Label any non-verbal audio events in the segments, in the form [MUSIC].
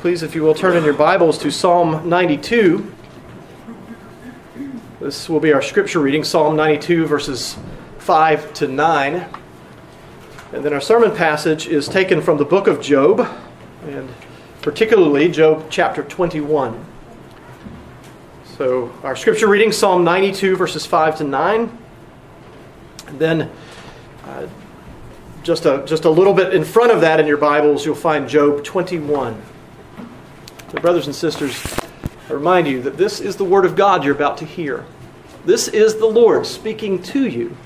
Please, if you will, turn in your Bibles to Psalm 92. This will be our scripture reading, Psalm 92, verses 5 to 9. And then our sermon passage is taken from the book of Job, and particularly Job chapter 21. So, our scripture reading, Psalm 92, verses 5 to 9. And then, uh, just, a, just a little bit in front of that in your Bibles, you'll find Job 21. So, brothers and sisters, I remind you that this is the Word of God you're about to hear. This is the Lord speaking to you.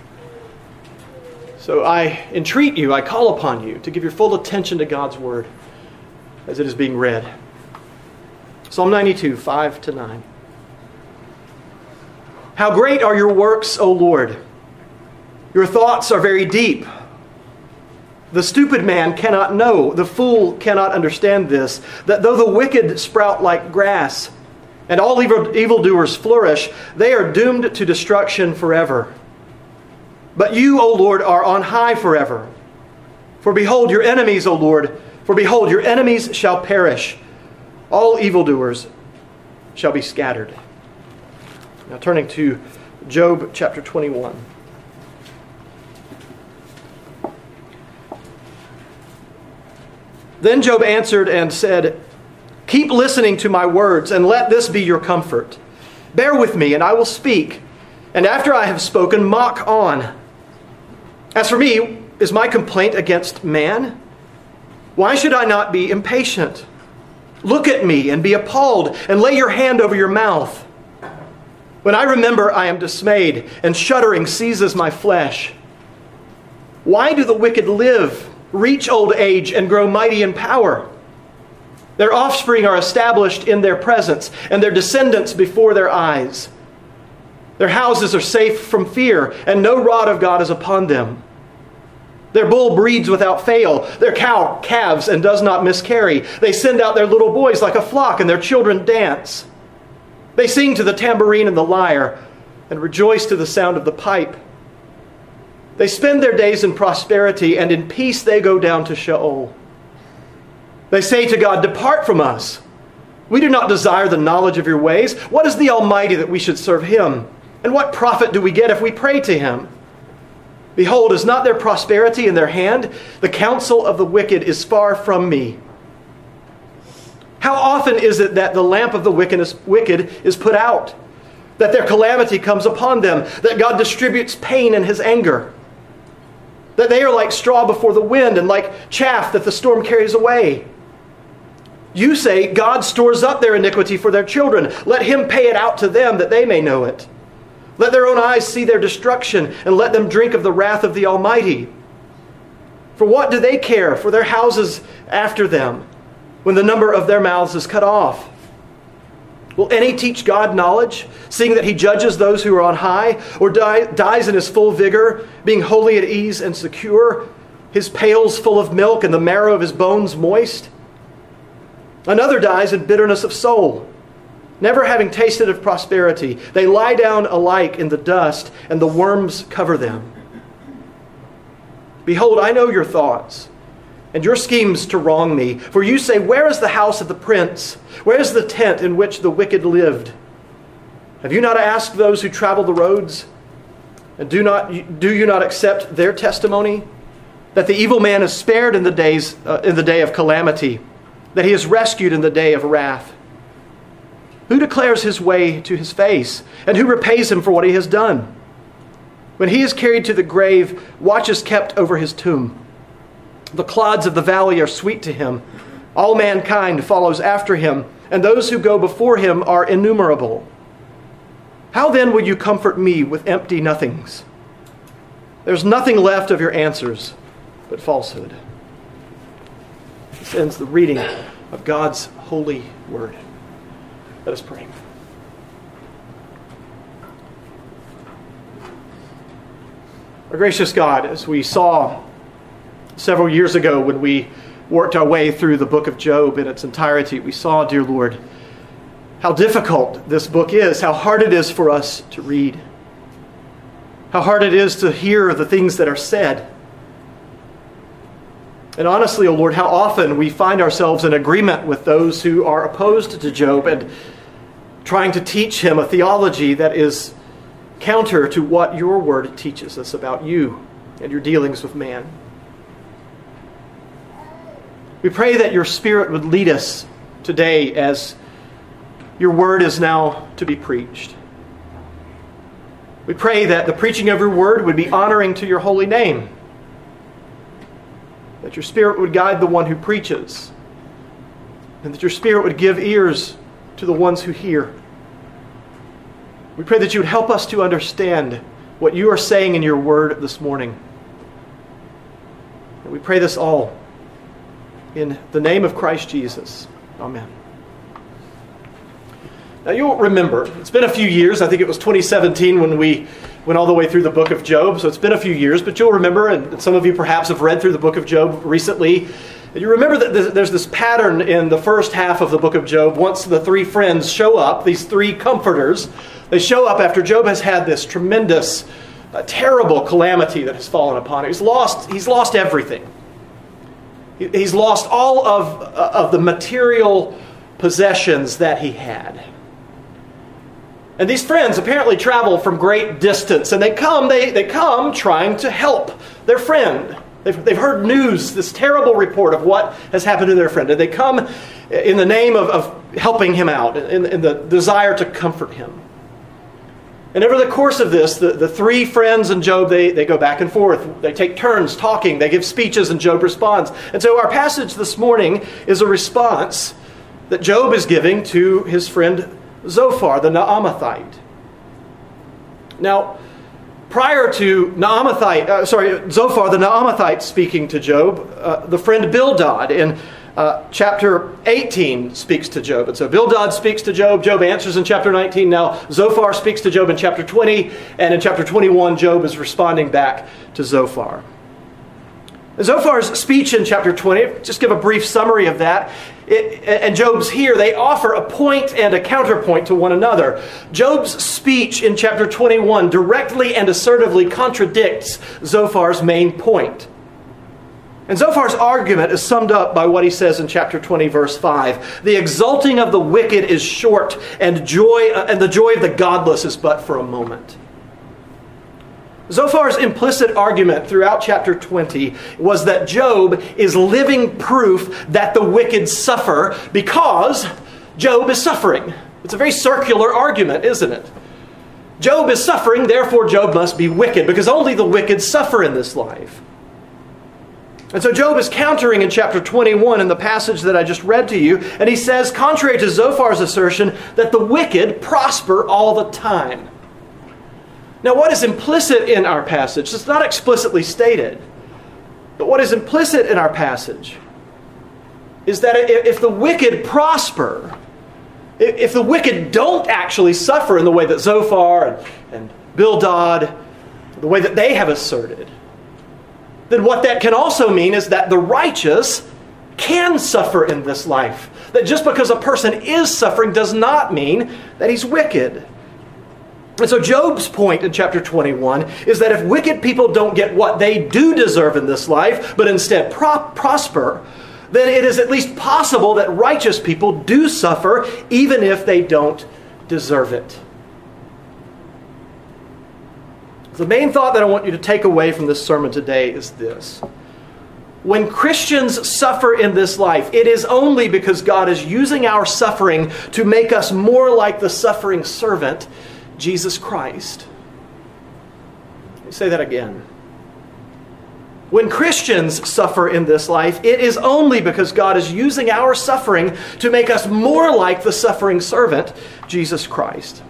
So I entreat you, I call upon you to give your full attention to God's Word as it is being read. Psalm 92, 5 to 9. How great are your works, O Lord! Your thoughts are very deep. The stupid man cannot know, the fool cannot understand this, that though the wicked sprout like grass, and all evil, evildoers flourish, they are doomed to destruction forever. But you, O Lord, are on high forever. For behold, your enemies, O Lord, for behold, your enemies shall perish. All evildoers shall be scattered. Now, turning to Job chapter 21. Then Job answered and said, Keep listening to my words, and let this be your comfort. Bear with me, and I will speak. And after I have spoken, mock on. As for me, is my complaint against man? Why should I not be impatient? Look at me and be appalled, and lay your hand over your mouth. When I remember, I am dismayed, and shuddering seizes my flesh. Why do the wicked live? Reach old age and grow mighty in power. Their offspring are established in their presence, and their descendants before their eyes. Their houses are safe from fear, and no rod of God is upon them. Their bull breeds without fail. Their cow calves and does not miscarry. They send out their little boys like a flock, and their children dance. They sing to the tambourine and the lyre, and rejoice to the sound of the pipe. They spend their days in prosperity, and in peace they go down to Sheol. They say to God, Depart from us. We do not desire the knowledge of your ways. What is the Almighty that we should serve him? And what profit do we get if we pray to him? Behold, is not their prosperity in their hand? The counsel of the wicked is far from me. How often is it that the lamp of the wicked is put out? That their calamity comes upon them? That God distributes pain in his anger? That they are like straw before the wind and like chaff that the storm carries away. You say, God stores up their iniquity for their children. Let him pay it out to them that they may know it. Let their own eyes see their destruction, and let them drink of the wrath of the Almighty. For what do they care for their houses after them, when the number of their mouths is cut off? Will any teach God knowledge, seeing that he judges those who are on high, or die, dies in his full vigor, being wholly at ease and secure, his pails full of milk and the marrow of his bones moist? Another dies in bitterness of soul, never having tasted of prosperity. They lie down alike in the dust, and the worms cover them. Behold, I know your thoughts and your schemes to wrong me. For you say, Where is the house of the prince? Where is the tent in which the wicked lived? Have you not asked those who travel the roads? And do, not, do you not accept their testimony? That the evil man is spared in the, days, uh, in the day of calamity, that he is rescued in the day of wrath. Who declares his way to his face, and who repays him for what he has done? When he is carried to the grave, watch is kept over his tomb. The clods of the valley are sweet to him. All mankind follows after him, and those who go before him are innumerable. How then will you comfort me with empty nothings? There's nothing left of your answers but falsehood. This ends the reading of God's holy word. Let us pray. Our gracious God, as we saw several years ago when we worked our way through the book of Job in its entirety, we saw, dear Lord, how difficult this book is, how hard it is for us to read, how hard it is to hear the things that are said. And honestly, O oh Lord, how often we find ourselves in agreement with those who are opposed to Job and trying to teach him a theology that is counter to what your word teaches us about you and your dealings with man. We pray that your Spirit would lead us today as your word is now to be preached. We pray that the preaching of your word would be honoring to your holy name, that your Spirit would guide the one who preaches, and that your Spirit would give ears to the ones who hear. We pray that you would help us to understand what you are saying in your word this morning. And we pray this all in the name of Christ Jesus. Amen. Now you'll remember, it's been a few years. I think it was 2017 when we went all the way through the book of Job. So it's been a few years, but you'll remember, and some of you perhaps have read through the book of Job recently. You remember that there's this pattern in the first half of the book of Job. Once the three friends show up, these three comforters, they show up after Job has had this tremendous, uh, terrible calamity that has fallen upon him. He's lost, he's lost everything. He's lost all of, uh, of the material possessions that he had. And these friends apparently travel from great distance, and they come, they, they come trying to help their friend. They've, they've heard news, this terrible report of what has happened to their friend, and they come in the name of, of helping him out, in, in the desire to comfort him. And over the course of this, the, the three friends and Job, they, they go back and forth. They take turns talking, they give speeches, and Job responds. And so our passage this morning is a response that Job is giving to his friend Zophar, the Naamathite. Now, prior to Naamathite, uh, sorry, Zophar the Naamathite speaking to Job, uh, the friend Bildad in uh, chapter 18 speaks to Job. And so Bildad speaks to Job. Job answers in chapter 19. Now Zophar speaks to Job in chapter 20. And in chapter 21, Job is responding back to Zophar. Zophar's speech in chapter 20, just give a brief summary of that. It, and Job's here, they offer a point and a counterpoint to one another. Job's speech in chapter 21 directly and assertively contradicts Zophar's main point. And Zophar's argument is summed up by what he says in chapter 20, verse 5. The exulting of the wicked is short, and joy uh, and the joy of the godless is but for a moment. Zophar's implicit argument throughout chapter 20 was that Job is living proof that the wicked suffer because Job is suffering. It's a very circular argument, isn't it? Job is suffering, therefore Job must be wicked because only the wicked suffer in this life. And so Job is countering in chapter 21 in the passage that I just read to you, and he says, contrary to Zophar's assertion, that the wicked prosper all the time. Now, what is implicit in our passage? It's not explicitly stated, but what is implicit in our passage is that if the wicked prosper, if the wicked don't actually suffer in the way that Zophar and, and Bildad, the way that they have asserted, then what that can also mean is that the righteous can suffer in this life. That just because a person is suffering does not mean that he's wicked. And so Job's point in chapter 21 is that if wicked people don't get what they do deserve in this life, but instead pro- prosper, then it is at least possible that righteous people do suffer even if they don't deserve it. The main thought that I want you to take away from this sermon today is this. When Christians suffer in this life, it is only because God is using our suffering to make us more like the suffering servant Jesus Christ. say that again. When Christians suffer in this life, it is only because God is using our suffering to make us more like the suffering servant, Jesus Christ.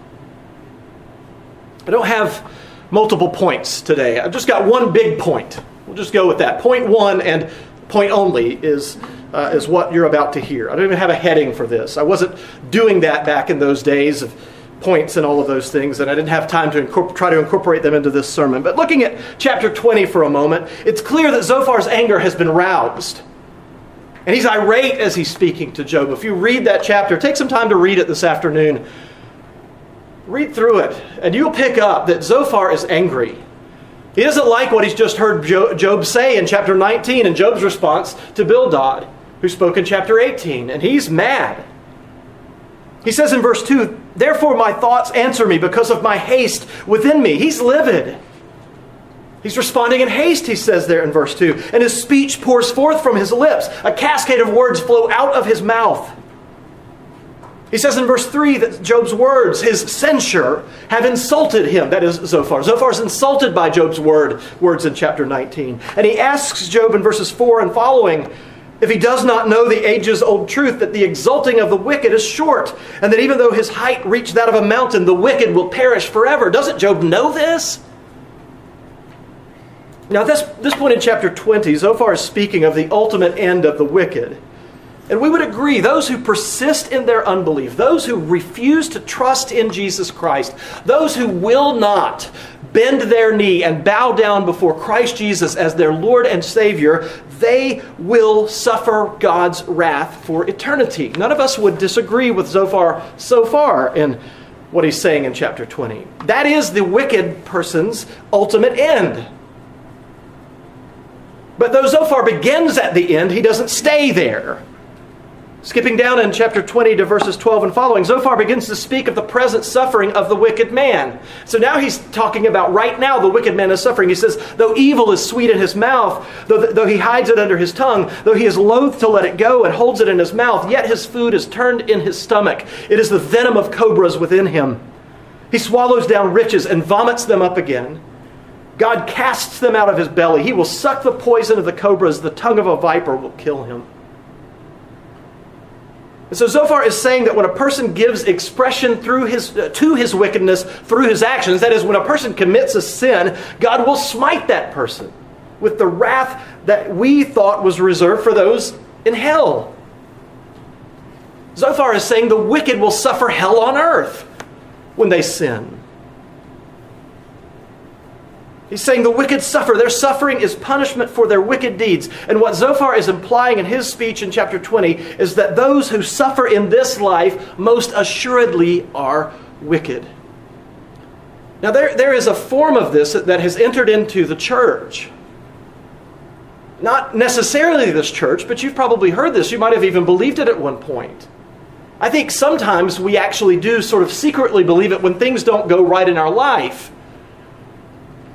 I don't have multiple points today. I've just got one big point. We'll just go with that. Point one and point only is, uh, is what you're about to hear. I don't even have a heading for this. I wasn't doing that back in those days of points and all of those things, and I didn't have time to incorpor- try to incorporate them into this sermon. But looking at chapter 20 for a moment, it's clear that Zophar's anger has been roused. And he's irate as he's speaking to Job. If you read that chapter, take some time to read it this afternoon. Read through it, and you'll pick up that Zophar is angry. He doesn't like what he's just heard Job say in chapter 19 and Job's response to Bildad, who spoke in chapter 18, and he's mad. He says in verse 2, Therefore my thoughts answer me because of my haste within me. He's livid. He's responding in haste, he says there in verse 2. And his speech pours forth from his lips. A cascade of words flow out of his mouth. He says in verse 3 that Job's words, his censure, have insulted him. That is Zophar. Zophar is insulted by Job's word, words in chapter 19. And he asks Job in verses 4 and following if he does not know the ages old truth that the exulting of the wicked is short, and that even though his height reach that of a mountain, the wicked will perish forever. Doesn't Job know this? Now, at this, this point in chapter 20, Zophar is speaking of the ultimate end of the wicked. And we would agree those who persist in their unbelief, those who refuse to trust in Jesus Christ, those who will not bend their knee and bow down before Christ Jesus as their Lord and Savior, they will suffer God's wrath for eternity. None of us would disagree with Zophar so far in what he's saying in chapter 20. That is the wicked person's ultimate end. But though Zophar begins at the end, he doesn't stay there. Skipping down in chapter 20 to verses 12 and following, Zophar begins to speak of the present suffering of the wicked man. So now he's talking about right now the wicked man is suffering. He says, Though evil is sweet in his mouth, though, though he hides it under his tongue, though he is loath to let it go and holds it in his mouth, yet his food is turned in his stomach. It is the venom of cobras within him. He swallows down riches and vomits them up again. God casts them out of his belly. He will suck the poison of the cobras. The tongue of a viper will kill him. And so Zophar is saying that when a person gives expression through his, uh, to his wickedness through his actions, that is, when a person commits a sin, God will smite that person with the wrath that we thought was reserved for those in hell. Zophar is saying the wicked will suffer hell on earth when they sin. He's saying the wicked suffer. Their suffering is punishment for their wicked deeds. And what Zophar is implying in his speech in chapter 20 is that those who suffer in this life most assuredly are wicked. Now, there, there is a form of this that has entered into the church. Not necessarily this church, but you've probably heard this. You might have even believed it at one point. I think sometimes we actually do sort of secretly believe it when things don't go right in our life.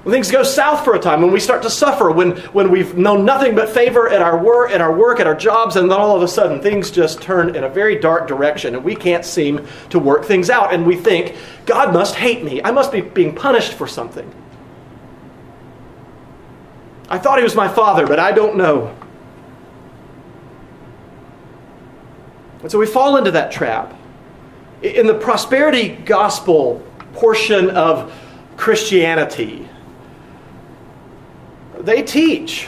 When things go south for a time, when we start to suffer, when, when we've known nothing but favor at our work, at our work, at our jobs, and then all of a sudden things just turn in a very dark direction and we can't seem to work things out. And we think, God must hate me. I must be being punished for something. I thought he was my father, but I don't know. And so we fall into that trap. In the prosperity gospel portion of Christianity, they teach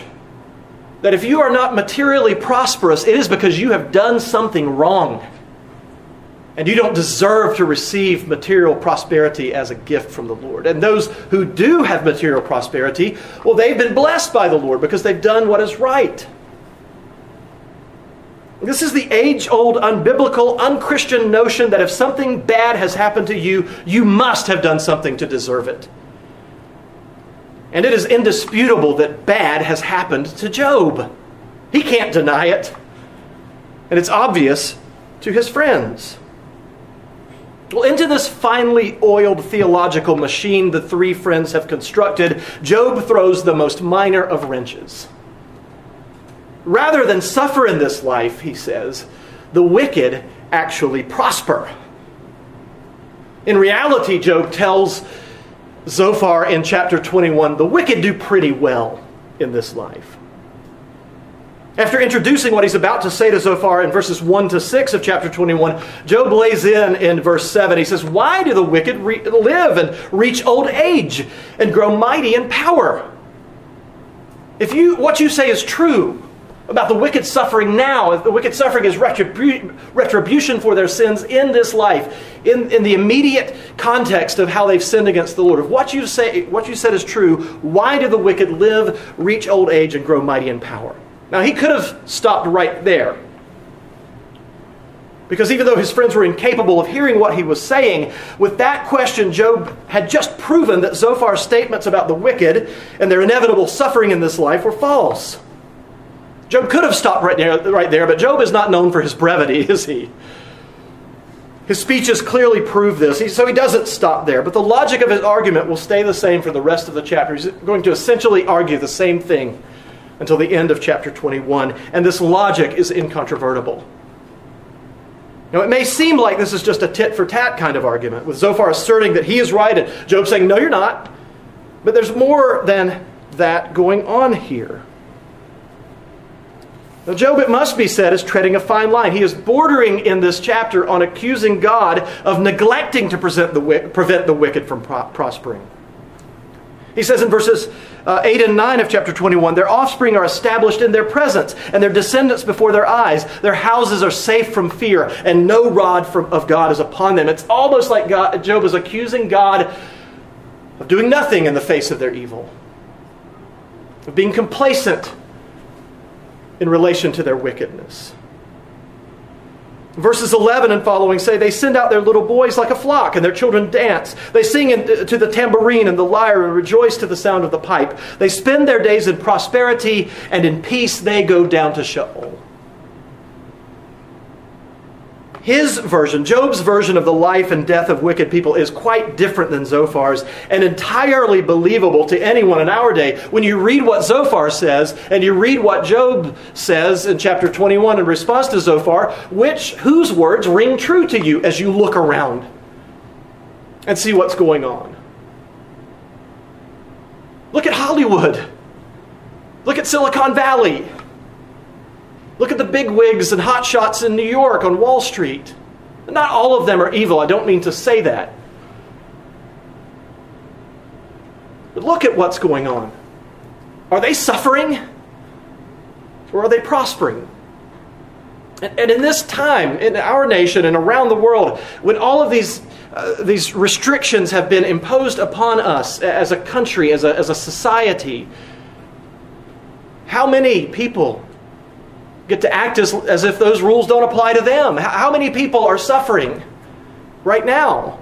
that if you are not materially prosperous, it is because you have done something wrong. And you don't deserve to receive material prosperity as a gift from the Lord. And those who do have material prosperity, well, they've been blessed by the Lord because they've done what is right. This is the age old, unbiblical, unchristian notion that if something bad has happened to you, you must have done something to deserve it. And it is indisputable that bad has happened to Job. He can't deny it. And it's obvious to his friends. Well, into this finely oiled theological machine the three friends have constructed, Job throws the most minor of wrenches. Rather than suffer in this life, he says, the wicked actually prosper. In reality, Job tells Zophar in chapter 21, the wicked do pretty well in this life. After introducing what he's about to say to Zophar in verses 1 to 6 of chapter 21, Job lays in in verse 7. He says, Why do the wicked re- live and reach old age and grow mighty in power? If you, what you say is true, about the wicked suffering now. The wicked suffering is retribu- retribution for their sins in this life, in, in the immediate context of how they've sinned against the Lord. If what you, say, what you said is true, why do the wicked live, reach old age, and grow mighty in power? Now, he could have stopped right there. Because even though his friends were incapable of hearing what he was saying, with that question, Job had just proven that Zophar's statements about the wicked and their inevitable suffering in this life were false. Job could have stopped right there, right there, but Job is not known for his brevity, [LAUGHS] is he? His speeches clearly prove this, so he doesn't stop there. But the logic of his argument will stay the same for the rest of the chapter. He's going to essentially argue the same thing until the end of chapter 21, and this logic is incontrovertible. Now, it may seem like this is just a tit for tat kind of argument, with Zophar asserting that he is right and Job saying, No, you're not. But there's more than that going on here. Now, Job, it must be said, is treading a fine line. He is bordering in this chapter on accusing God of neglecting to the, prevent the wicked from pro- prospering. He says in verses uh, 8 and 9 of chapter 21 their offspring are established in their presence, and their descendants before their eyes. Their houses are safe from fear, and no rod from, of God is upon them. It's almost like God, Job is accusing God of doing nothing in the face of their evil, of being complacent in relation to their wickedness. Verses 11 and following say, They send out their little boys like a flock, and their children dance. They sing to the tambourine and the lyre and rejoice to the sound of the pipe. They spend their days in prosperity, and in peace they go down to Sheol. His version, Job's version of the life and death of wicked people, is quite different than Zophar's and entirely believable to anyone in our day. When you read what Zophar says and you read what Job says in chapter 21 in response to Zophar, which whose words ring true to you as you look around and see what's going on? Look at Hollywood. Look at Silicon Valley. Look at the big wigs and hotshots in New York on Wall Street. Not all of them are evil. I don't mean to say that. But look at what's going on. Are they suffering? Or are they prospering? And, in this time, in our nation and around the world, when all of these, uh, these restrictions have been imposed upon us as a country, as a, as a society, how many people get to act as, as if those rules don't apply to them. How many people are suffering right now?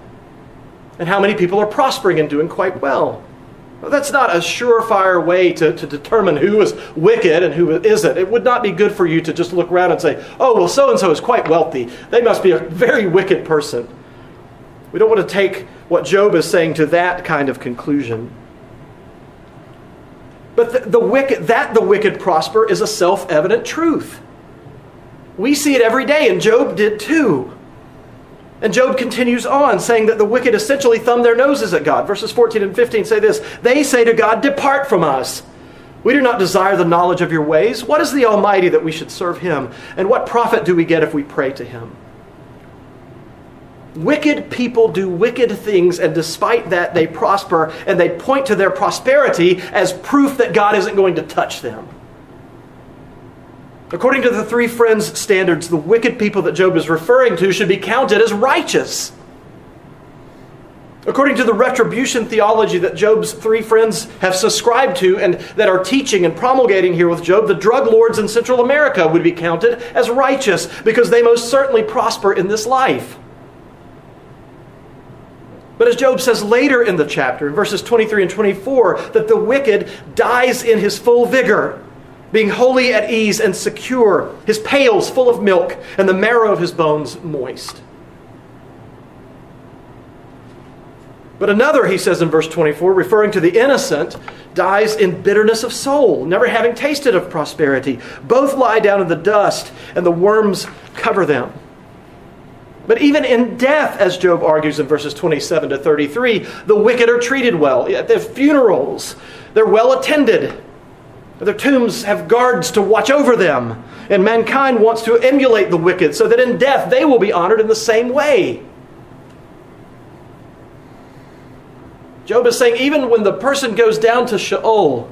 And how many people are prospering and doing quite well? well that's not a surefire way to, to determine who is wicked and who isn't. It would not be good for you to just look around and say, oh, well, so and so is quite wealthy. They must be a very wicked person. We don't want to take what Job is saying to that kind of conclusion. But the, the wicked, that the wicked prosper is a self evident truth. We see it every day, and Job did too. And Job continues on, saying that the wicked essentially thumb their noses at God. Verses 14 and 15 say this They say to God, Depart from us. We do not desire the knowledge of your ways. What is the Almighty that we should serve him? And what profit do we get if we pray to him? Wicked people do wicked things, and despite that, they prosper, and they point to their prosperity as proof that God isn't going to touch them. According to the three friends' standards, the wicked people that Job is referring to should be counted as righteous. According to the retribution theology that Job's three friends have subscribed to and that are teaching and promulgating here with Job, the drug lords in Central America would be counted as righteous because they most certainly prosper in this life. But as Job says later in the chapter, in verses 23 and 24, that the wicked dies in his full vigor, being wholly at ease and secure, his pails full of milk, and the marrow of his bones moist. But another, he says in verse 24, referring to the innocent, dies in bitterness of soul, never having tasted of prosperity. Both lie down in the dust, and the worms cover them. But even in death, as Job argues in verses 27 to 33, the wicked are treated well. At their funerals, they're well attended. Their tombs have guards to watch over them. And mankind wants to emulate the wicked so that in death they will be honored in the same way. Job is saying even when the person goes down to Sheol,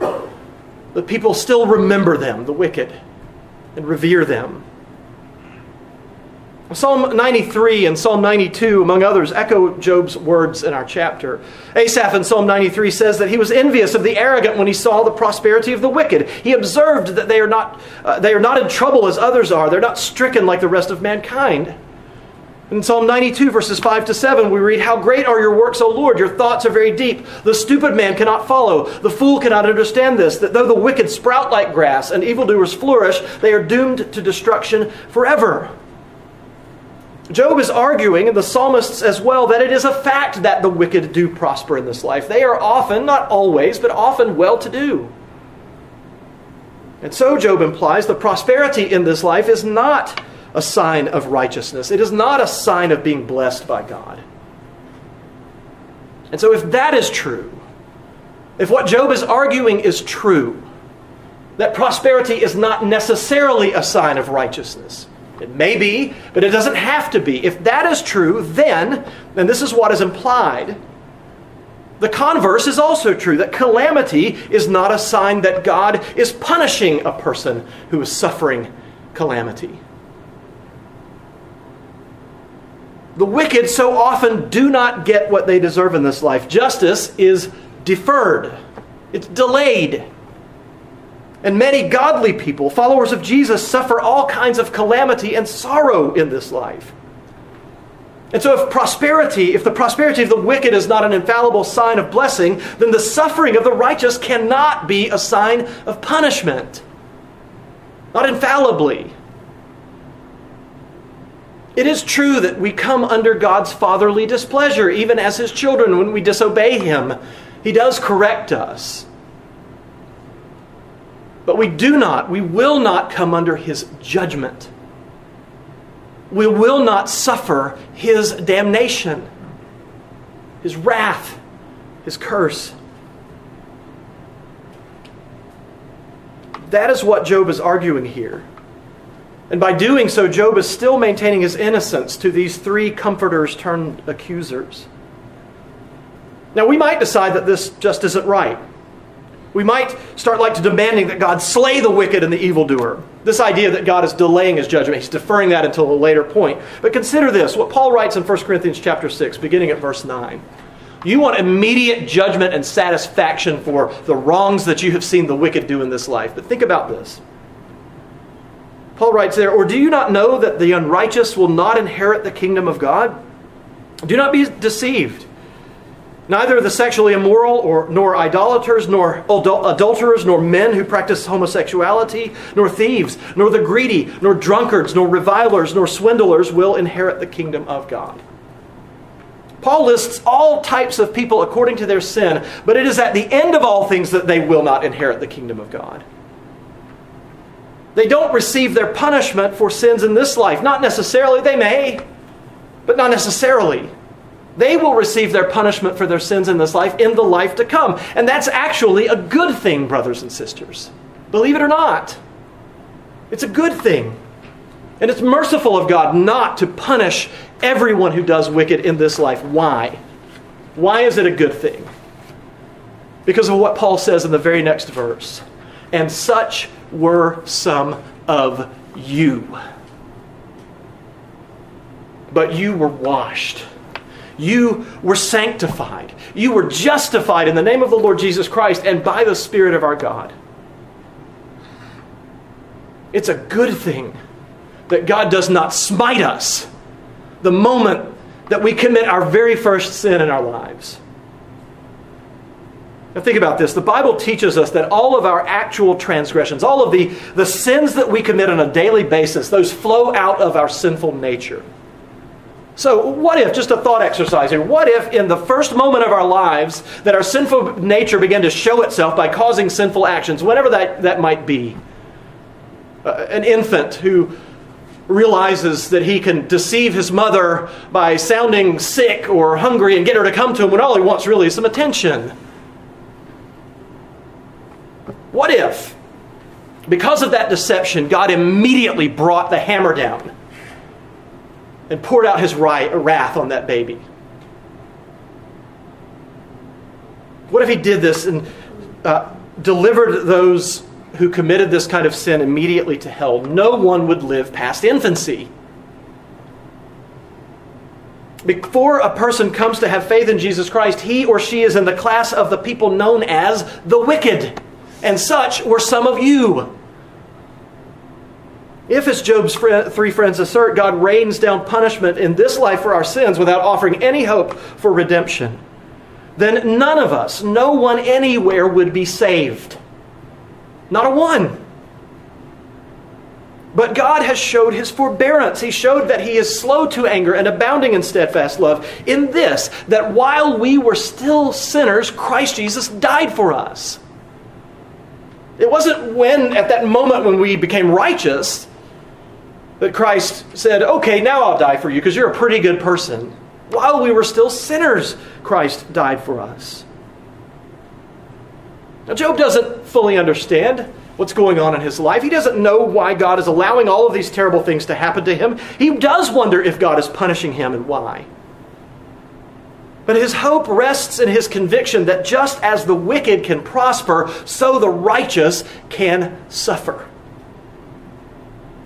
the people still remember them, the wicked, and revere them. Psalm 93 and Psalm 92, among others, echo Job's words in our chapter. Asaph in Psalm 93 says that he was envious of the arrogant when he saw the prosperity of the wicked. He observed that they are not, uh, they are not in trouble as others are, they're not stricken like the rest of mankind. In Psalm 92, verses 5 to 7, we read, How great are your works, O Lord! Your thoughts are very deep. The stupid man cannot follow. The fool cannot understand this, that though the wicked sprout like grass and evildoers flourish, they are doomed to destruction forever. Job is arguing, and the psalmists as well, that it is a fact that the wicked do prosper in this life. They are often, not always, but often well to do. And so, Job implies the prosperity in this life is not a sign of righteousness. It is not a sign of being blessed by God. And so, if that is true, if what Job is arguing is true, that prosperity is not necessarily a sign of righteousness. It may be, but it doesn't have to be. If that is true, then, and this is what is implied, the converse is also true that calamity is not a sign that God is punishing a person who is suffering calamity. The wicked so often do not get what they deserve in this life. Justice is deferred, it's delayed. And many godly people, followers of Jesus, suffer all kinds of calamity and sorrow in this life. And so, if prosperity, if the prosperity of the wicked is not an infallible sign of blessing, then the suffering of the righteous cannot be a sign of punishment. Not infallibly. It is true that we come under God's fatherly displeasure, even as His children, when we disobey Him. He does correct us. But we do not, we will not come under His judgment. We will not suffer His damnation, His wrath, His curse. That is what Job is arguing here. And by doing so, Job is still maintaining his innocence to these three comforters turned accusers. Now, we might decide that this just isn't right. We might start like to demanding that God slay the wicked and the evildoer. This idea that God is delaying his judgment, he's deferring that until a later point. But consider this, what Paul writes in 1 Corinthians chapter 6, beginning at verse 9. You want immediate judgment and satisfaction for the wrongs that you have seen the wicked do in this life. But think about this. Paul writes there, Or do you not know that the unrighteous will not inherit the kingdom of God? Do not be deceived. Neither the sexually immoral, or, nor idolaters, nor adulterers, nor men who practice homosexuality, nor thieves, nor the greedy, nor drunkards, nor revilers, nor swindlers will inherit the kingdom of God. Paul lists all types of people according to their sin, but it is at the end of all things that they will not inherit the kingdom of God. They don't receive their punishment for sins in this life. Not necessarily, they may, but not necessarily. They will receive their punishment for their sins in this life in the life to come. And that's actually a good thing, brothers and sisters. Believe it or not. It's a good thing. And it's merciful of God not to punish everyone who does wicked in this life. Why? Why is it a good thing? Because of what Paul says in the very next verse. And such were some of you. But you were washed. You were sanctified. You were justified in the name of the Lord Jesus Christ and by the Spirit of our God. It's a good thing that God does not smite us the moment that we commit our very first sin in our lives. Now, think about this. The Bible teaches us that all of our actual transgressions, all of the, the sins that we commit on a daily basis, those flow out of our sinful nature. So, what if, just a thought exercise here, what if in the first moment of our lives that our sinful nature began to show itself by causing sinful actions, whatever that, that might be? Uh, an infant who realizes that he can deceive his mother by sounding sick or hungry and get her to come to him when all he wants really is some attention. What if, because of that deception, God immediately brought the hammer down and poured out his wrath on that baby? What if he did this and uh, delivered those who committed this kind of sin immediately to hell? No one would live past infancy. Before a person comes to have faith in Jesus Christ, he or she is in the class of the people known as the wicked and such were some of you. If, as Job's three friends assert, God rains down punishment in this life for our sins without offering any hope for redemption, then none of us, no one anywhere would be saved. Not a one. But God has showed his forbearance. He showed that he is slow to anger and abounding in steadfast love in this, that while we were still sinners, Christ Jesus died for us. It wasn't when, at that moment when we became righteous, that Christ said, Okay, now I'll die for you because you're a pretty good person. While we were still sinners, Christ died for us. Now, Job doesn't fully understand what's going on in his life. He doesn't know why God is allowing all of these terrible things to happen to him. He does wonder if God is punishing him and why. But his hope rests in his conviction that just as the wicked can prosper, so the righteous can suffer.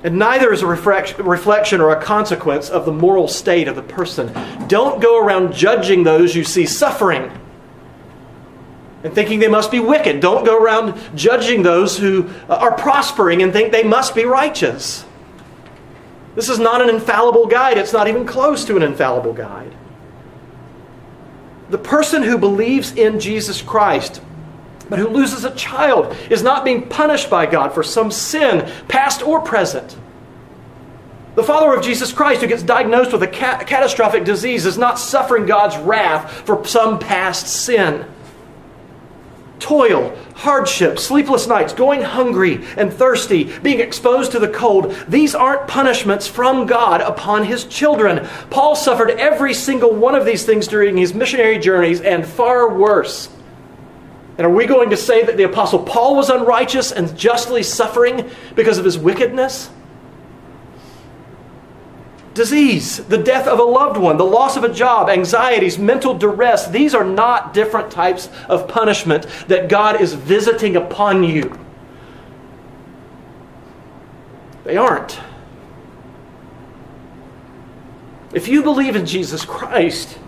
And neither is a reflection or a consequence of the moral state of the person. Don't go around judging those you see suffering and thinking they must be wicked. Don't go around judging those who uh, are prospering and think they must be righteous. This is not an infallible guide. It's not even close to an infallible guide. The person who believes in Jesus Christ but who loses a child is not being punished by God for some sin, past or present. The follower of Jesus Christ who gets diagnosed with a ca- catastrophic disease is not suffering God's wrath for some past sin toil, hardship, sleepless nights, going hungry and thirsty, being exposed to the cold, these aren't punishments from God upon his children. Paul suffered every single one of these things during his missionary journeys and far worse. And are we going to say that the Apostle Paul was unrighteous and justly suffering because of his wickedness? disease, the death of a loved one, the loss of a job, anxieties, mental duress. These are not different types of punishment that God is visiting upon you. They aren't. If you believe in Jesus Christ,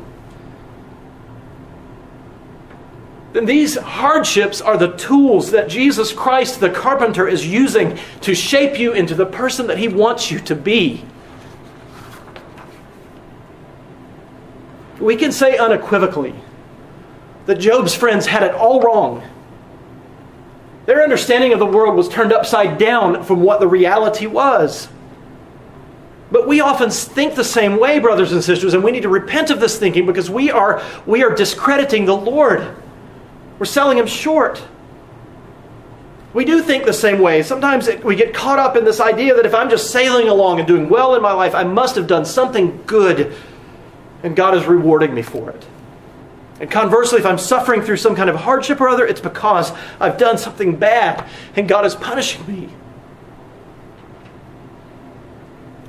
then these hardships are the tools that Jesus Christ, the carpenter, is using to shape you into the person that he wants you to be. we can say unequivocally that Job's friends had it all wrong. Their understanding of the world was turned upside down from what the reality was. But we often think the same way, brothers and sisters, and we need to repent of this thinking because we are, we are discrediting the Lord. We're selling him short. We do think the same way. Sometimes it, we get caught up in this idea that if I'm just sailing along and doing well in my life, I must have done something good and God is rewarding me for it. And conversely, if I'm suffering through some kind of hardship or other, it's because I've done something bad and God is punishing me.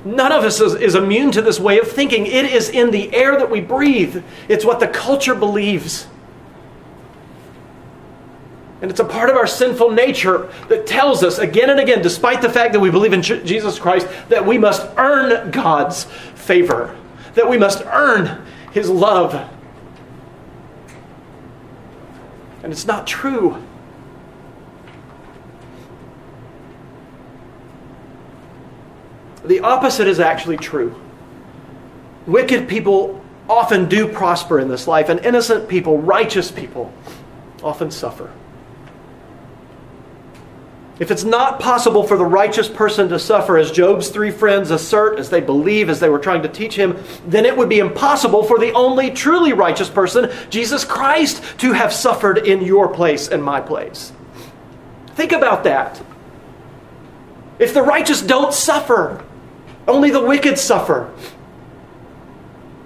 None of us is, is, immune to this way of thinking. It is in the air that we breathe, it's what the culture believes. And it's a part of our sinful nature that tells us again and again, despite the fact that we believe in Jesus Christ, that we must earn God's favor that we must earn his love. And it's not true. The opposite is actually true. Wicked people often do prosper in this life, and innocent people, righteous people, often suffer. If it's not possible for the righteous person to suffer, as Job's three friends assert, as they believe, as they were trying to teach him, then it would be impossible for the only truly righteous person, Jesus Christ, to have suffered in your place and my place. Think about that. If the righteous don't suffer, only the wicked suffer,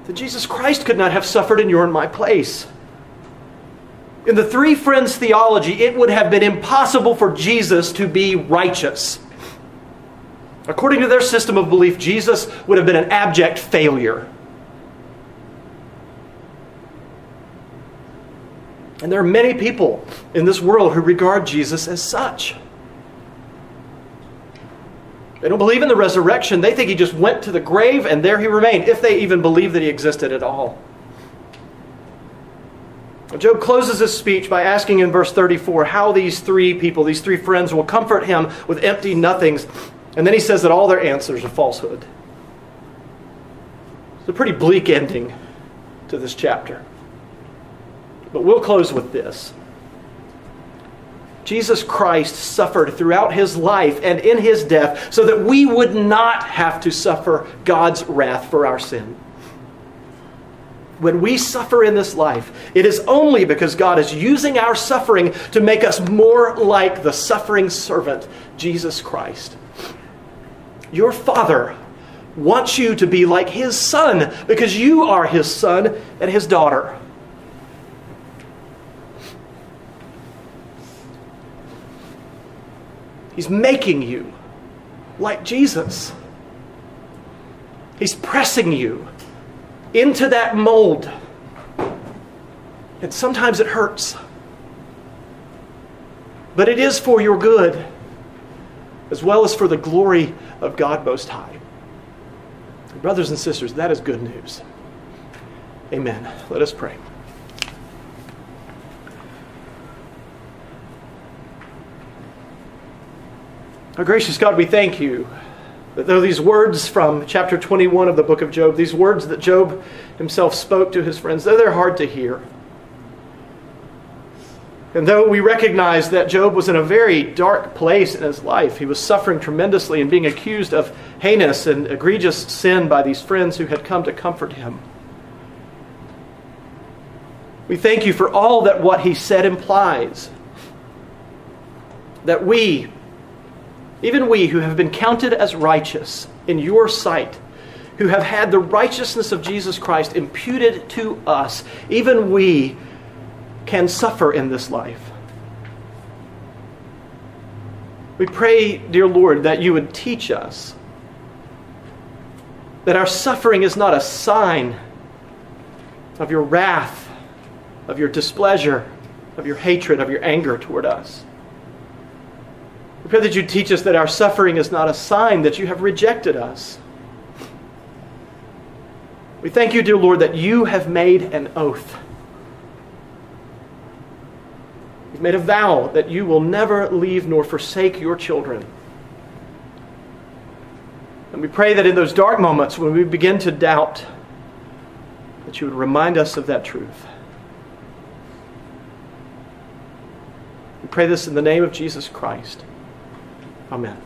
then Jesus Christ could not have suffered in your and my place. In the three friends' theology, it would have been impossible for Jesus to be righteous. According to their system of belief, Jesus would have been an abject failure. And there are many people in this world who regard Jesus as such. They don't believe in the resurrection. They think he just went to the grave and there he remained, if they even believe that he existed at all. Job closes his speech by asking in verse 34 how these three people, these three friends, will comfort him with empty nothings. And then he says that all their answers are falsehood. It's a pretty bleak ending to this chapter. But we'll close with this. Jesus Christ suffered throughout his life and in his death so that we would not have to suffer God's wrath for our sin. When we suffer in this life, it is only because God is using our suffering to make us more like the suffering servant, Jesus Christ. Your Father wants you to be like His Son because you are His Son and His daughter. He's making you like Jesus. He's pressing you into that mold. And sometimes it hurts. But it is for your good, as well as for the glory of God Most High. Brothers and sisters, that is good news. Amen. Let us pray. Our gracious God, we thank you that though these words from chapter 21 of the book of Job, these words that Job himself spoke to his friends, though they're hard to hear, and though we recognize that Job was in a very dark place in his life, he was suffering tremendously and being accused of heinous and egregious sin by these friends who had come to comfort him. We thank you for all that what he said implies. That we, even we who have been counted as righteous in your sight, who have had the righteousness of Jesus Christ imputed to us, even we can suffer in this life. We pray, dear Lord, that you would teach us that our suffering is not a sign of your wrath, of your displeasure, of your hatred, of your anger toward us. We pray that you teach us that our suffering is not a sign that you have rejected us. We thank you, dear Lord, that you have made an oath. You've made a vow that you will never leave nor forsake your children. And we pray that in those dark moments when we begin to doubt, that you would remind us of that truth. We pray this in the name of Jesus Christ. Amen.